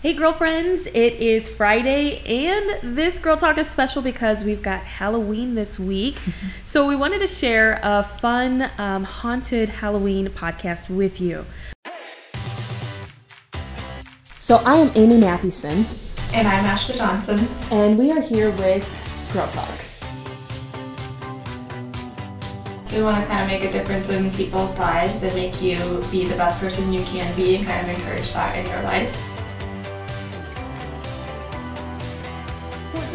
Hey, girlfriends, it is Friday, and this Girl Talk is special because we've got Halloween this week. so, we wanted to share a fun, um, haunted Halloween podcast with you. So, I am Amy Mathewson, And I'm Ashley Johnson. and we are here with Girl Talk. We want to kind of make a difference in people's lives and make you be the best person you can be and kind of encourage that in your life.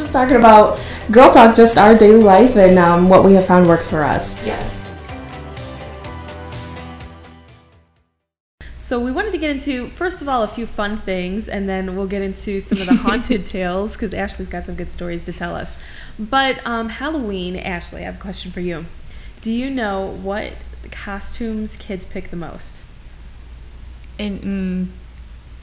Just talking about Girl Talk, just our daily life and um, what we have found works for us. Yes. So we wanted to get into first of all a few fun things, and then we'll get into some of the haunted tales because Ashley's got some good stories to tell us. But um, Halloween, Ashley, I have a question for you. Do you know what costumes kids pick the most? And mm,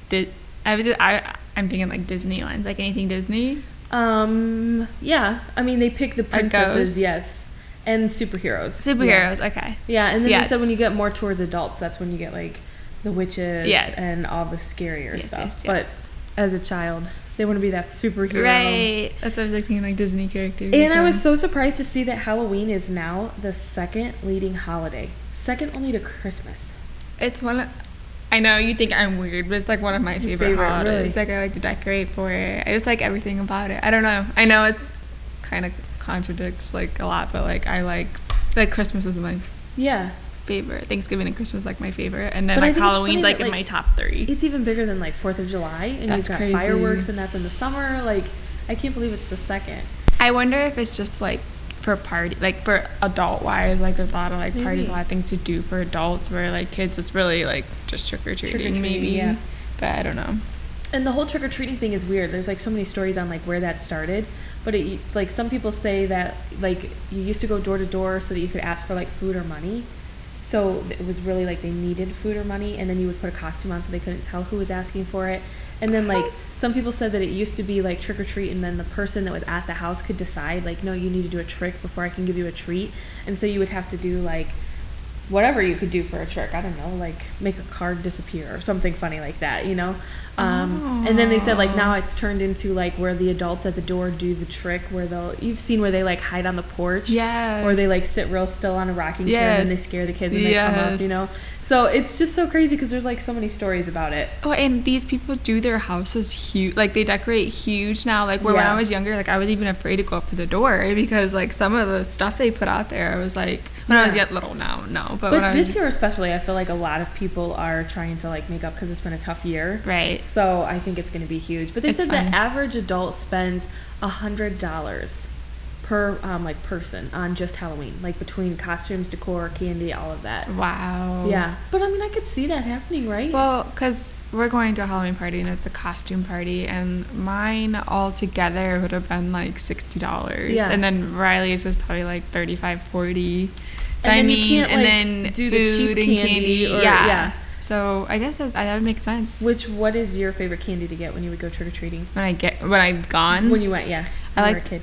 did I was I I'm thinking like Disney ones, like anything Disney. Um, yeah, I mean they pick the princesses, yes, and superheroes. Superheroes, okay. Yeah, and then they said when you get more towards adults, that's when you get like the witches Yes. and all the scarier Yes, stuff. yes, yes. But as a child, they want to be that superhero. Right. That's what I was like thinking like Disney characters. And I was so surprised to see that Halloween is now the second leading holiday, second only to Christmas. It's one. I know you think I'm weird, but it's like one of my favorite, favorite, holidays. really? Like I like to decorate for it. I just like everything about it. I don't know. I know it kind of contradicts like a lot, but like I like like Christmas is my Yeah, favorite. Thanksgiving and Christmas like my favorite, and then But like Halloween's like that, in my top three. it's even bigger than like Fourth of July, and That's you've got crazy. fireworks, and that's in the summer. Like, I can't believe it's the second. I wonder if it's just like for party, like for adult wise, like there's a lot of like parties, Maybe. a lot of things to do for adults. Where like kids, it's really like just trick or treating, Trick-or-treating, maybe. yeah. But I don't know. And the whole trick or treating thing is weird. There's like so many stories on like where that started, but it, it's like some people say that like you used to go door to door so that you could ask for like food or money. So it was really like they needed food or money, and then you would put a costume on so they couldn't tell who was asking for it. And then like What? some people said that it used to be like trick or treat, and then the person that was at the house could decide like, no, you need to do a trick before I can give you a treat, and so you would have to do like whatever you could do for a trick. I don't know, like make a card disappear or something funny like that, you know? Um, and then they said like now it's turned into like where the adults at the door do the trick where they'll you've seen where they like hide on the porch yeah, or they like sit real still on a rocking chair and they scare the kids when they come up, you know? So it's just so crazy because there's like so many stories about it. Oh, and these people do their houses huge. Like they decorate huge now. Like where when I was younger, like I was even afraid to go up to the door because like some of the stuff they put out there, I was like when I was yet little now, no. But, But this was, year especially, I feel like a lot of people are trying to like make up because it's been a tough year. right? So I think it's going to be huge. But they It's said fun. the average adult spends a hundred dollars per um, like person on just Halloween, like between costumes, decor, candy, all of that. Wow. Yeah, but I mean, I could see that happening, right? Well, because we're going to a Halloween party and it's a costume party, and mine all together would have been like sixty dollars. Yeah. And then Riley's was probably like 35 40 So And I then you mean, can't, and like, then do the cheap food and candy or- yeah. yeah. So I guess that, that would make sense. Which what is your favorite candy to get when you would go trick or treating? when I get when I've gone, When you went, yeah, I when you like- a kid.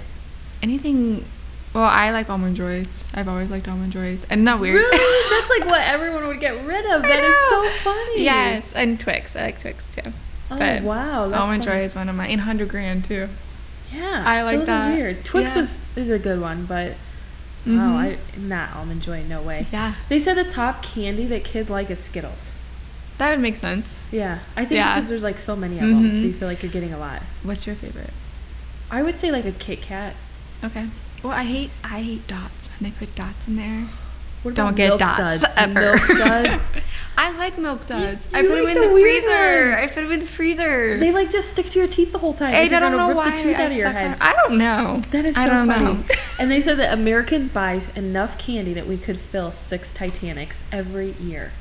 anything. Well, I like almond joys. I've always liked almond joys, and not weird. Really, that's like what everyone would get rid of. That is so funny. Yes, and Twix. I like Twix too. Oh But wow, that's almond funny. joy is one of my 800 grand too. Yeah, I like those that. Are weird. Twix Yeah. is is a good one, but Mhm. wow, I not almond joy. No way. Yeah, They said the top candy that kids like is Skittles. that would make sense. Yeah, I think Yeah. because there's like so many of them, so Mhm. you feel like you're getting a lot. What's your favorite? I would say like a Kit Kat. Okay. Well, I hate I hate dots when they put dots in there. Don't get Milk dots Duds? ever. Milk Duds. I like milk duds. I you put them in the the, freezer. ones. I put them in the freezer. they like just stick to your teeth the whole time. I like you're don't know rip why. the tooth I out of your head. I don't know. That is so I don't funny. know. and they said that Americans buy enough candy that we could fill six Titanics every year.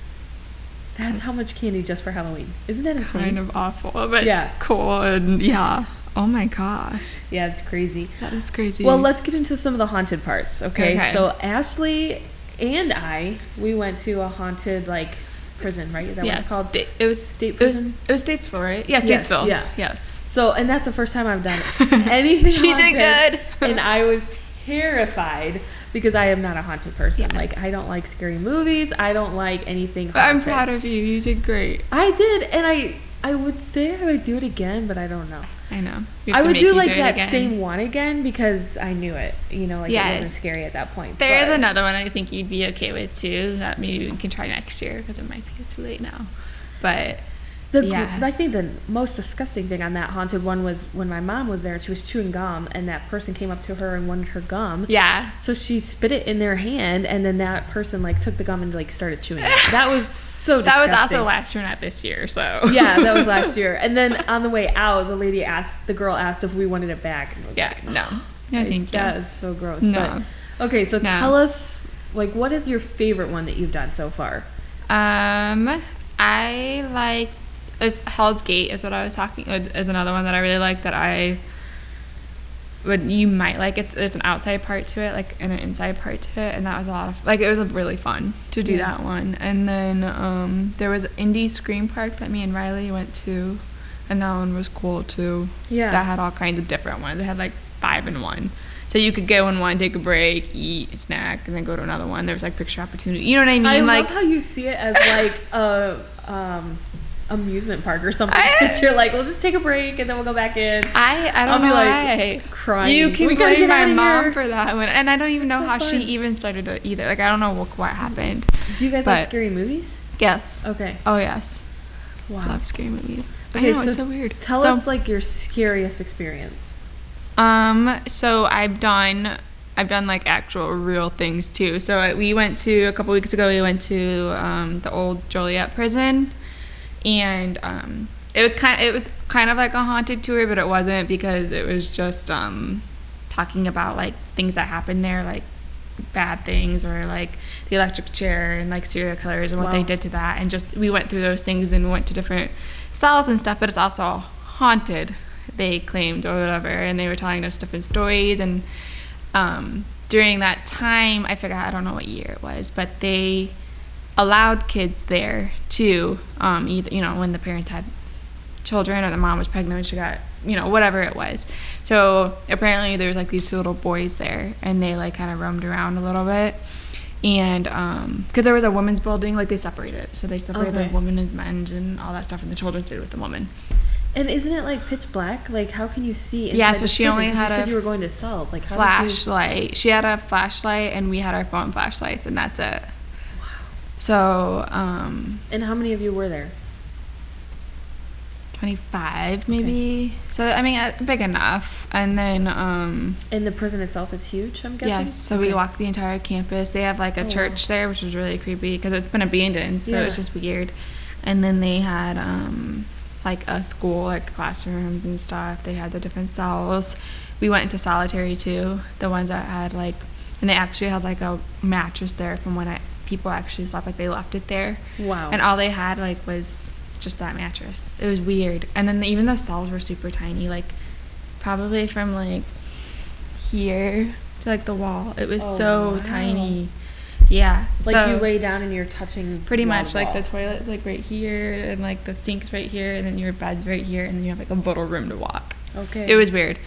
That's, how much candy just for Halloween. Isn't that insane? kind of awful, but Yeah. cool and yeah. Oh my gosh, Yeah, it's crazy. that is crazy. Well, let's get into some of the haunted parts, okay? Okay. So Ashley and I, we went to a haunted like prison, right? Is that what it's called? It was State It was prison? it was Statesville, right? Yeah, Yes, Statesville. yeah. Yes. So, and that's the first time I've done anything. She did good. and I was terrified because I am not a haunted person. Yes. Like I don't like scary movies. I don't like anything. But I'm proud of you. You did great. I did, and I I would say I would do it again, but I don't know. I know. I would do like it that again. same one again because I knew it. You know, like it wasn't scary at that point. There is another one I think you'd be okay with too. That maybe we can try next year because it might be too late now. But The, Yeah. I think the most disgusting thing on that haunted one was when my mom was there and she was chewing gum and that person came up to her and wanted her gum. yeah, So she spit it in their hand and then that person like took the gum and like started chewing it. That was so disgusting. that disgusting. was also last year, not this year. So yeah, that was last year. And then on the way out, the lady asked, the girl asked if we wanted it back. And was yeah, like, no, thank you. That is so gross. No. But, okay, so No. tell us, like, what is your favorite one that you've done so far? Um, I like is Hell's Gate is what I was talking uh, is another one that I really like that I would you might like it. There's an outside part to it, like and an inside part to it, and that was a lot of like it was really fun to do Yeah. that one. And then um, there was Indy Scream Park that me and Riley went to, and that one was cool too. Yeah. that had all kinds of different ones. It had like five in one. So you could go in one, take a break, eat, a snack, and then go to another one. There was like picture opportunity. You know what I mean? I like love how you see it as like a um, amusement park or something. I- Because you're like, we'll just take a break and then we'll go back in. I I I'll don't be know like why. crying. You can We blame my mom here. for that one, and I don't even know so how she even started it either. Like I don't know what, what happened. Do you guys like scary movies? Yes. Okay. Oh yes. Wow. Love scary movies. Okay, I know so it's so weird. Tell So, us like your scariest experience. Um. So I've done. I've done like actual real things too. So we went to a couple weeks ago. We went to um, the old Joliet prison, and um, it was kind. It was kind of like a haunted tour, but it wasn't because it was just um, talking about like things that happened there, like bad things or like the electric chair and like serial killers and what they did to that. And just we went through those things and went to different cells and stuff but it's also haunted they claimed or whatever. And they were telling us different stories. And um, during that time i forgot i don't know what year it was but they allowed kids there too um, either you know when the parents had children or the mom was pregnant when she got you know whatever it was so apparently there was like these two little boys there and they like kind of roamed around a little bit and um because there was a women's building like they separated it so they separated Okay. the women and men's and all that stuff and the children stayed with the woman And isn't it like pitch black? Like how can you see? Yeah, so she only had you said you were going to cells. Like how you- flashlight she had a flashlight and we had our phone flashlights and that's it so um And how many of you were there? 25 maybe so i mean uh, big enough and then um And the prison itself is huge. I'm guessing. Yes, so we walked the entire campus. They have like a Oh, wow. church there, which was really creepy because it's been abandoned, so it was just weird. And then they had um, like a school, like classrooms and stuff. They had the different cells. We went into solitary too, the ones that had like, and they actually had like a mattress there from when I, people actually slept, like they left it there. Wow. And all they had like was just that mattress. It was weird. And then even the cells were super tiny, like probably from like here to like the wall. It was Oh, so wow. tiny. Yeah. like so you lay down and you're touching. pretty much like the wall. toilet's like right here and like the sink's right here and then your bed's right here and then you have like a little room to walk. Okay. It was weird.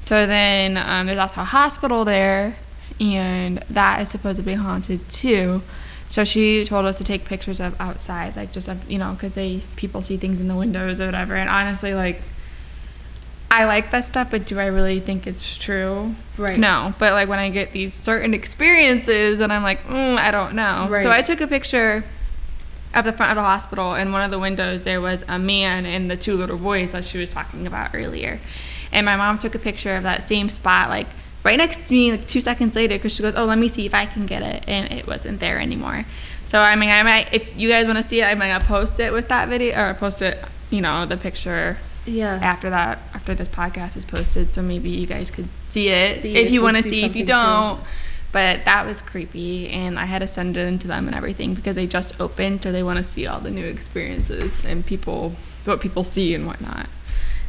So then um, there's also a hospital there, and that is supposed to be haunted too. So she told us to take pictures of outside, like just of, you know, because they people see things in the windows or whatever. And honestly, like I like that stuff, but do I really think it's true? Right. No. But like when I get these certain experiences, and I'm like, mm, I don't know. Right. So I took a picture of the front of the hospital and one of the windows there was a man and the two little boys that she was talking about earlier and my mom took a picture of that same spot like right next to me like two seconds later because she goes oh let me see if i can get it and it wasn't there anymore. So i mean i might if you guys want to see it i might post it with that video or post it you know the picture Yeah. after that after this podcast is posted so maybe you guys could see it See if if you want to see see. If you don't but that was creepy and i had to send it in to them and everything because they just opened so they want to see all the new experiences and people what people see and whatnot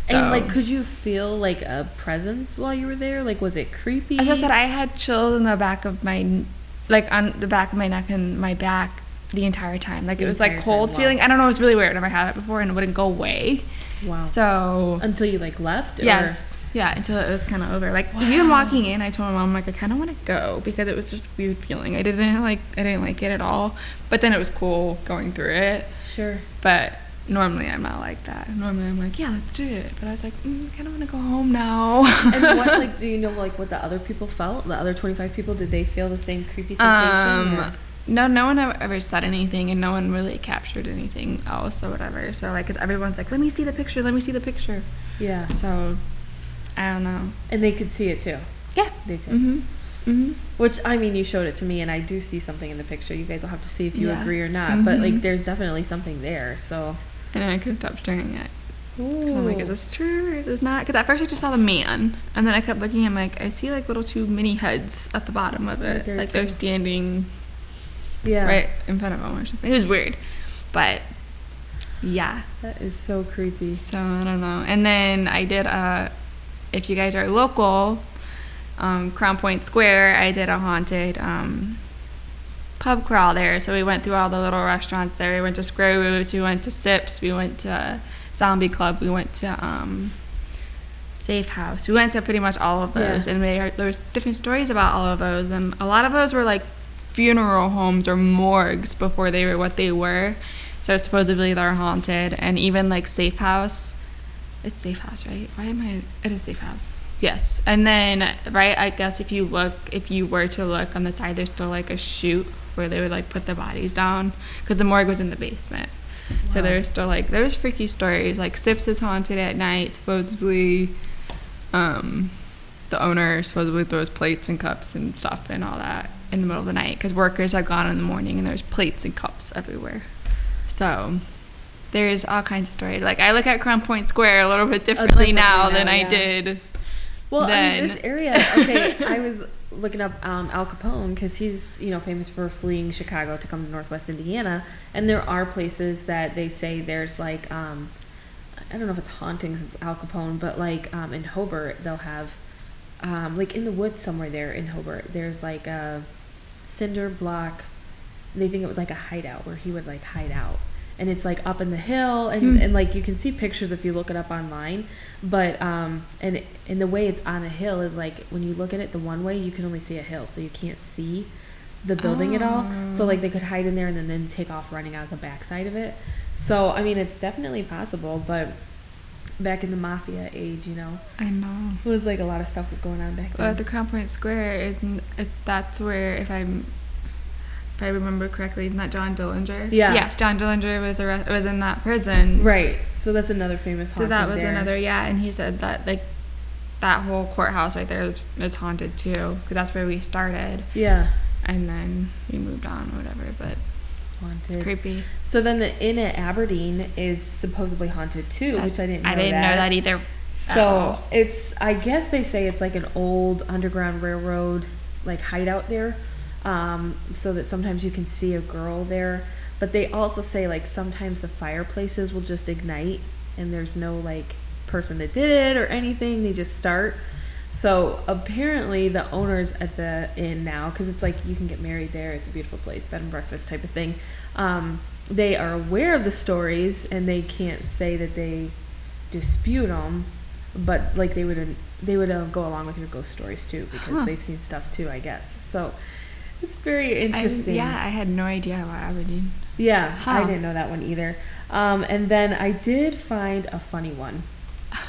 so And like, could you feel like a presence while you were there? Like, was it creepy? as i said i had chills in the back of my like on the back of my neck and my back the entire time like The it was like cold time, wow. feeling i don't know it was really weird i've never had it before and it wouldn't go away wow. so Until you like left. or- Yes. Yeah, until it was kind of over. Like even walking in, I told my mom like I kind of want to go because it was just weird feeling. I didn't like I didn't like it at all. But then it was cool going through it. Sure. But normally I'm not like that. Normally I'm like, yeah, let's do it. But I was like, mm, I kind of want to go home now. and what like do you know like what the other people felt? The other twenty five people did they feel the same creepy sensation? Um, no, no one ever, said anything, and no one really captured anything else or whatever. So like, everyone's like, "Let me see the picture. Let me see the picture." Yeah, So, I don't know. and they could see it too. Yeah. They could. Mhm. Mhm. Which I mean, you showed it to me, and I do see something in the picture. You guys will have to see if you Yeah. agree or not. But like, there's definitely something there. So. And I couldn't stop staring at. it. 'Cause I'm like, is this true or is this not? Because at first I just saw the man, and then I kept looking. I'm like, I see like little two mini heads at the bottom of it, like they're standing yeah. right in front of him or something. It was weird, but yeah. That is so creepy. So I don't know. And then I did a, if you guys are local, um, Crown Point Square, I did a haunted um, pub crawl there. So we went through all the little restaurants there. We went to Square Roots, we went to Sips, we went to Zombie Club, we went to um, Safe House. We went to pretty much all of those, Yeah. and they, there was different stories about all of those, and a lot of those were like funeral homes or morgues before they were what they were. So supposedly they're haunted, and even like Safe House. It's Safe House, right? Why am I? It is Safe House. Yes, and then right, I guess if you look, if you were to look on the side, there's still like a chute where they would like put the bodies down because the morgue was in the basement. So there's still like there's freaky stories like Sips is haunted at night supposedly. Um, the owner supposedly throws plates and cups and stuff and all that in the middle of the night because workers are gone in the morning and there's plates and cups everywhere. So there's all kinds of stories. Like I look at Crown Point Square a little bit differently differently now now, than I did. Well, I mean, this area. Okay, I was looking up um, Al Capone because he's you know famous for fleeing Chicago to come to Northwest Indiana, and there are places that they say there's like um, I don't know if it's hauntings of Al Capone, but like um, in Hobart they'll have um, like in the woods somewhere there in Hobart there's like a cinder block. They think it was like a hideout where he would like hide out. And it's like up in the hill, and, Hmm. and like you can see pictures if you look it up online. But um, and and the way it's on a hill is like when you look at it the one way, you can only see a hill, so you can't see the building at all. So like they could hide in there and then, then take off running out the backside of it. So I mean, it's definitely possible. But back in the mafia age, you know, I know. it was like a lot of stuff was going on back Well, then. the Crown Point Square is it, that's where if I'm if I remember correctly, isn't that John Dillinger? Yeah. Yes, John Dillinger was arrested, was in that prison. right. So that's another famous. So that was there. another yeah, and he said that like that whole courthouse right there is, is haunted too because that's where we started, Yeah. and then we moved on or whatever. But Haunted. it's creepy. So then the inn at Aberdeen is supposedly haunted too, which I didn't know I didn't that. know that either. So it's I guess they say it's like an old underground railroad like hideout there. Um, so that sometimes you can see a girl there. But they also say like sometimes the fireplaces will just ignite and there's no like person that did it or anything. They just start. So apparently the owners at the inn now, because it's like you can get married there. It's a beautiful place, bed and breakfast type of thing. Um, they are aware of the stories and they can't say that they dispute them, but like they would they would uh, go along with your ghost stories too because Huh. they've seen stuff too, I guess. So it's very I- interesting. yeah, I had no idea about Aberdeen. Yeah, I didn't know that one either. Um, and then I did find a funny one.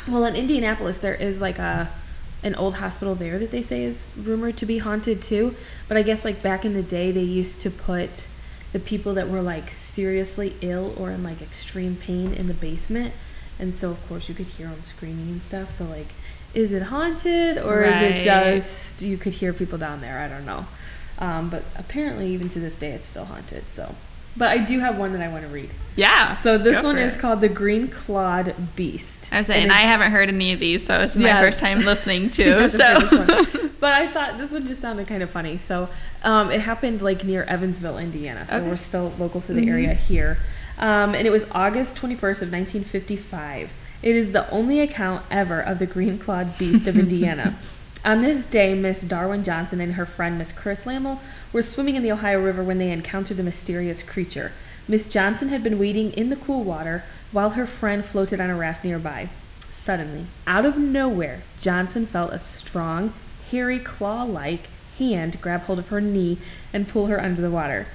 Well, in Indianapolis, there is like a an old hospital there that they say is rumored to be haunted too. But I guess like back in the day, they used to put the people that were like seriously ill or in like extreme pain in the basement, and so of course you could hear them screaming and stuff. So like, is it haunted or is it just you could hear people down there? I don't know. Um, but apparently, even to this day, it's still haunted. So, but I do have one that I want to read. Yeah. So this one is it. called the Green Clawed Beast. I was saying And I haven't heard any of these, so it's Yeah. my first time listening to. So heard this one. but I thought this one just sounded kind of funny. So um, it happened like near Evansville, Indiana. So Okay. we're still local to the Mhm. area here. Um, and it was August 21st of 1955. It is the only account ever of the green clawed beast of Indiana. On this day, Miss Darwin Johnson and her friend Miss Chris Lamble were swimming in the Ohio River when they encountered the mysterious creature. Miss Johnson had been wading in the cool water while her friend floated on a raft nearby. Suddenly, out of nowhere, Johnson felt a strong, hairy claw like hand grab hold of her knee and pull her under the water.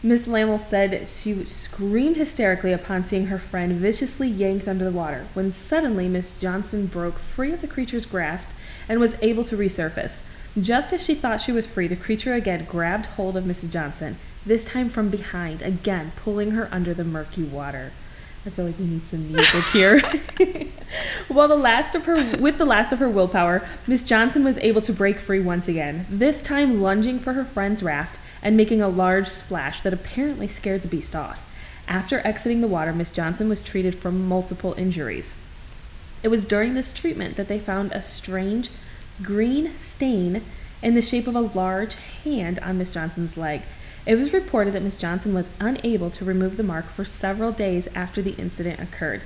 Miss Lamble said she screamed hysterically upon seeing her friend viciously yanked under the water, when suddenly Miss Johnson broke free of the creature's grasp and was able to resurface. Just as she thought she was free, the creature again grabbed hold of Mrs. Johnson, this time from behind, again pulling her under the murky water. I feel like we need some music here. While the last of her, with the last of her willpower, Miss Johnson was able to break free once again. This time, lunging for her friend's raft and making a large splash that apparently scared the beast off. After exiting the water, Miss Johnson was treated for multiple injuries. It was during this treatment that they found a strange green stain in the shape of a large hand on Miss Johnson's leg. It was reported that Miss Johnson was unable to remove the mark for several days after the incident occurred.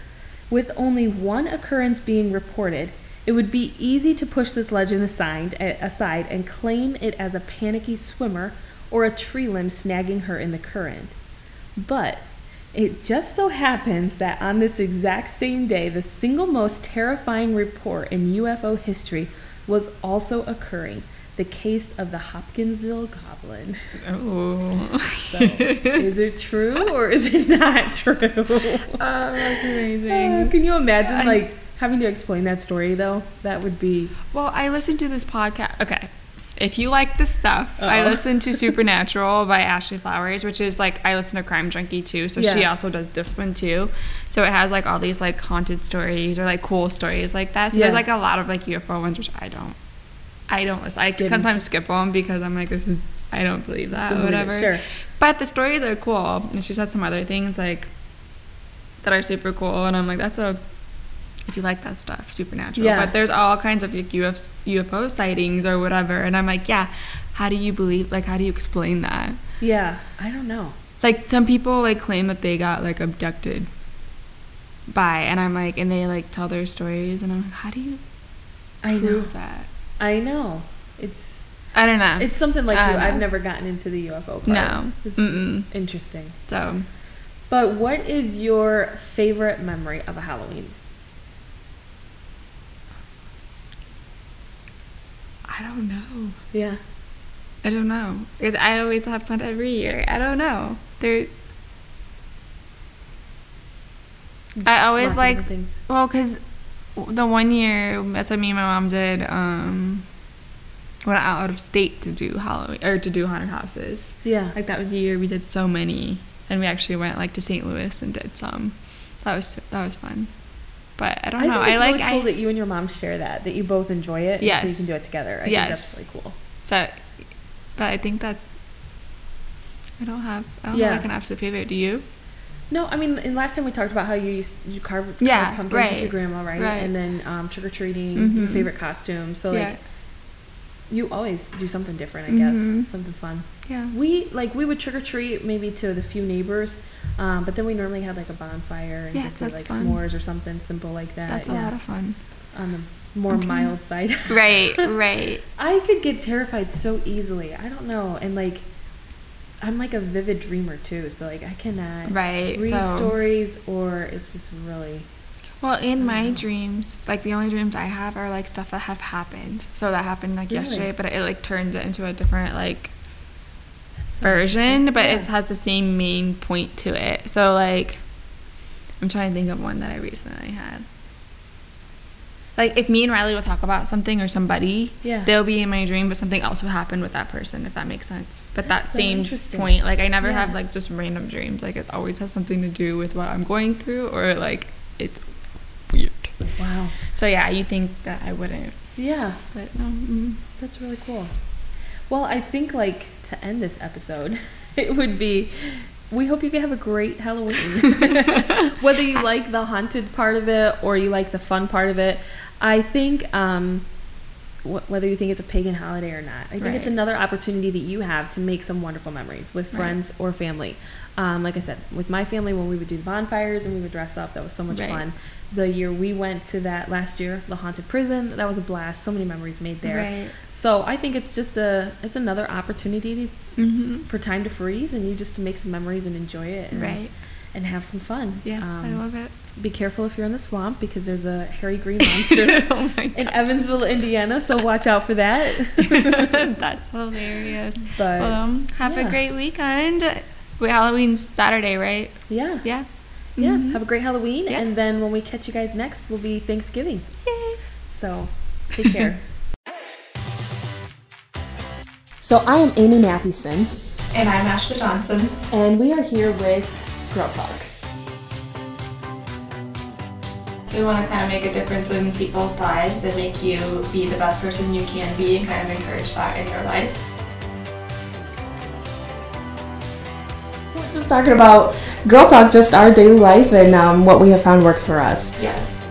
With only one occurrence being reported, it would be easy to push this legend aside, and claim it as a panicky swimmer or a tree limb snagging her in the current. But it just so happens that on this exact same day, the single most terrifying report in UFO history was also occurring the case of the Hopkinsville Goblin. Oh. So, is it true or is it not true? Oh, that's amazing. Uh, can you imagine, like, having to explain that story, though? That would be. Well, I listened to this podcast. Okay. If you like this stuff, I Uh-oh. listened to Supernatural by Ashley Flowers, which is like I listen to Crime Junkie too, so she also does this one too. So it has like all these like haunted stories or like cool stories like that. So Yeah. there's like a lot of like UFO ones which I don't I don't listen. I Get sometimes skip them because I'm like this is I don't believe that or whatever. sure. But the stories are cool. And she's had some other things like that are super cool and I'm like that's a if you like that stuff, supernatural. Yeah. But there's all kinds of like UFO, UFO sightings or whatever, and I'm like, yeah, how do you believe? Like, how do you explain that? Yeah, I don't know. Like, some people like claim that they got like abducted by, and I'm like, and they like tell their stories, and I'm like, how do you I know. that? I know. It's I don't know. it's something like you, I've never gotten into the UFO part. no, It's Mm-mm. interesting. So But what is your favorite memory of a Halloween? I don't know. Yeah. I don't know. 'Cause I always have fun every year. I don't know. There. I always Lots like things. Well, because the one year that's what me and my mom did. Um, went out of state to do Halloween or to do haunted houses. Yeah. Like that was the year we did so many, and we actually went like to St. Louis and did some. That was that was fun. But I don't I know. think I it's like really cool I that you and your mom share that, that you both enjoy it, and so you can do it together. I Yes. think that's really cool. so, but I think that I don't have. I don't Yeah. have like an absolute favorite. Do you? No, I mean, and last time we talked about how you used you carve, carve Yeah, pumpkins right, with your grandma, right? right. And then um, trick or treating, your Mhm. favorite costume. So yeah. like, you always do something different, I guess, Mhm. something fun. yeah. We like we would trick or treat maybe to the few neighbors, um, but then we normally had like a bonfire and Yeah, just did that's like fun. s'mores or something simple like that. That's a yeah, lot of fun. on the more Okay. mild side. Right. Right. I could get terrified so easily. I don't know, and like. I'm like a vivid dreamer too, so like I cannot Right. read so- stories or it's just really Well, in my Mhm. dreams, like the only dreams I have are like stuff that have happened. So that happened like Really? yesterday, but it like turned it into a different like so version, but Yeah. it has the same main point to it. So like, I'm trying to think of one that I recently had. Like if me and Riley will talk about something or somebody, Yeah. they'll be in my dream, but something else will happen with that person, if that makes sense. But That's that so same point, like I never Yeah. have like just random dreams. Like it always has something to do with what I'm going through, or like it's weird. Wow. So yeah, you think that I wouldn't, Yeah, but no. Mm. that's really cool. Well, I think like to end this episode, it would be we hope you can have a great Halloween. Whether you like the haunted part of it or you like the fun part of it, I think um wh- whether you think it's a pagan holiday or not, I think it's another opportunity that you have to make some wonderful memories with Right. friends or family. Um, like I said, with my family, when we would do the bonfires and we would dress up, that was so much Right. fun. The year we went to that last year, the haunted prison, that was a blast. So many memories made there. Right. So I think it's just a it's another opportunity Mm-hmm. for time to freeze and you just to make some memories and enjoy it and, Right. and have some fun. Yes, I Um, love it. Be careful if you're in the swamp because there's a hairy green monster oh in. Evansville, Indiana. So watch out for that. That's hilarious. But Well, have yeah. a great weekend. Wait, Halloween's Saturday, right? Yeah. Yeah. Yeah. Mhm. Have a great Halloween. Yeah. And then when we catch you guys next, will be Thanksgiving. Yay. So take care. so I am Amy Mathewson, And I'm Ashley Johnson. and we are here with Girl Talk. We want to kind of make a difference in people's lives and make you be the best person you can be and kind of encourage that in your life. We're just talking about Girl Talk, just our daily life and um, what we have found works for us. Yes.